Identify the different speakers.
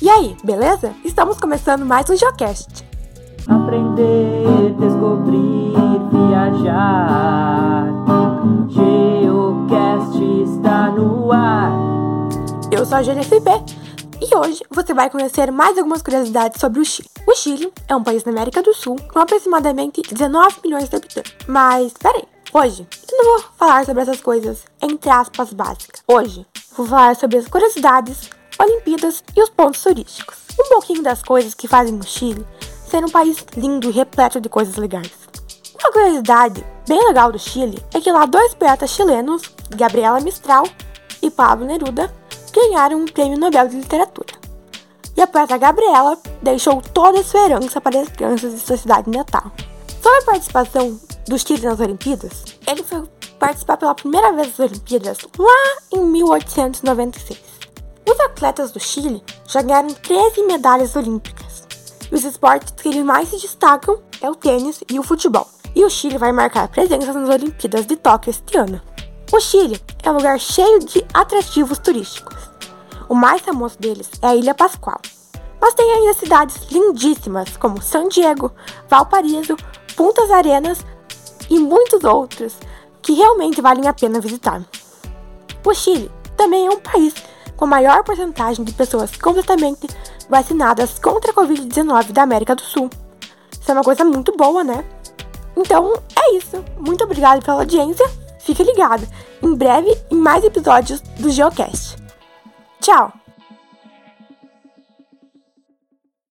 Speaker 1: E aí, beleza? Estamos começando mais um Geocast.
Speaker 2: Aprender, descobrir, viajar. Geocast está no ar.
Speaker 1: Eu sou a GNFP e hoje você vai conhecer mais algumas curiosidades sobre o Chile. O Chile é um país na América do Sul com aproximadamente 19 milhões de habitantes. Mas, peraí, hoje eu não vou falar sobre essas coisas entre aspas básicas. Hoje vou falar sobre as curiosidades Olimpíadas e os pontos turísticos. Um pouquinho das coisas que fazem o Chile ser um país lindo e repleto de coisas legais. Uma curiosidade bem legal do Chile é que lá dois poetas chilenos, Gabriela Mistral e Pablo Neruda, ganharam um prêmio Nobel de Literatura. E a poeta Gabriela deixou toda a sua herança para as crianças de sua cidade natal. Sobre a participação do Chile nas Olimpíadas, ele foi participar pela primeira vez das Olimpíadas lá em 1896. Os atletas do Chile já ganharam 13 medalhas olímpicas. E os esportes que eles mais se destacam é o tênis e o futebol. E o Chile vai marcar presença nas Olimpíadas de Tóquio este ano. O Chile é um lugar cheio de atrativos turísticos. O mais famoso deles é a Ilha Pascoal. Mas tem ainda cidades lindíssimas como San Diego, Valparaíso, Puntas Arenas e muitos outros que realmente valem a pena visitar. O Chile também é um país com maior porcentagem de pessoas completamente vacinadas contra a Covid-19 da América do Sul. Isso é uma coisa muito boa, né? Então é isso. Muito obrigada pela audiência. Fique ligado. Em breve, em mais episódios do Geocast. Tchau!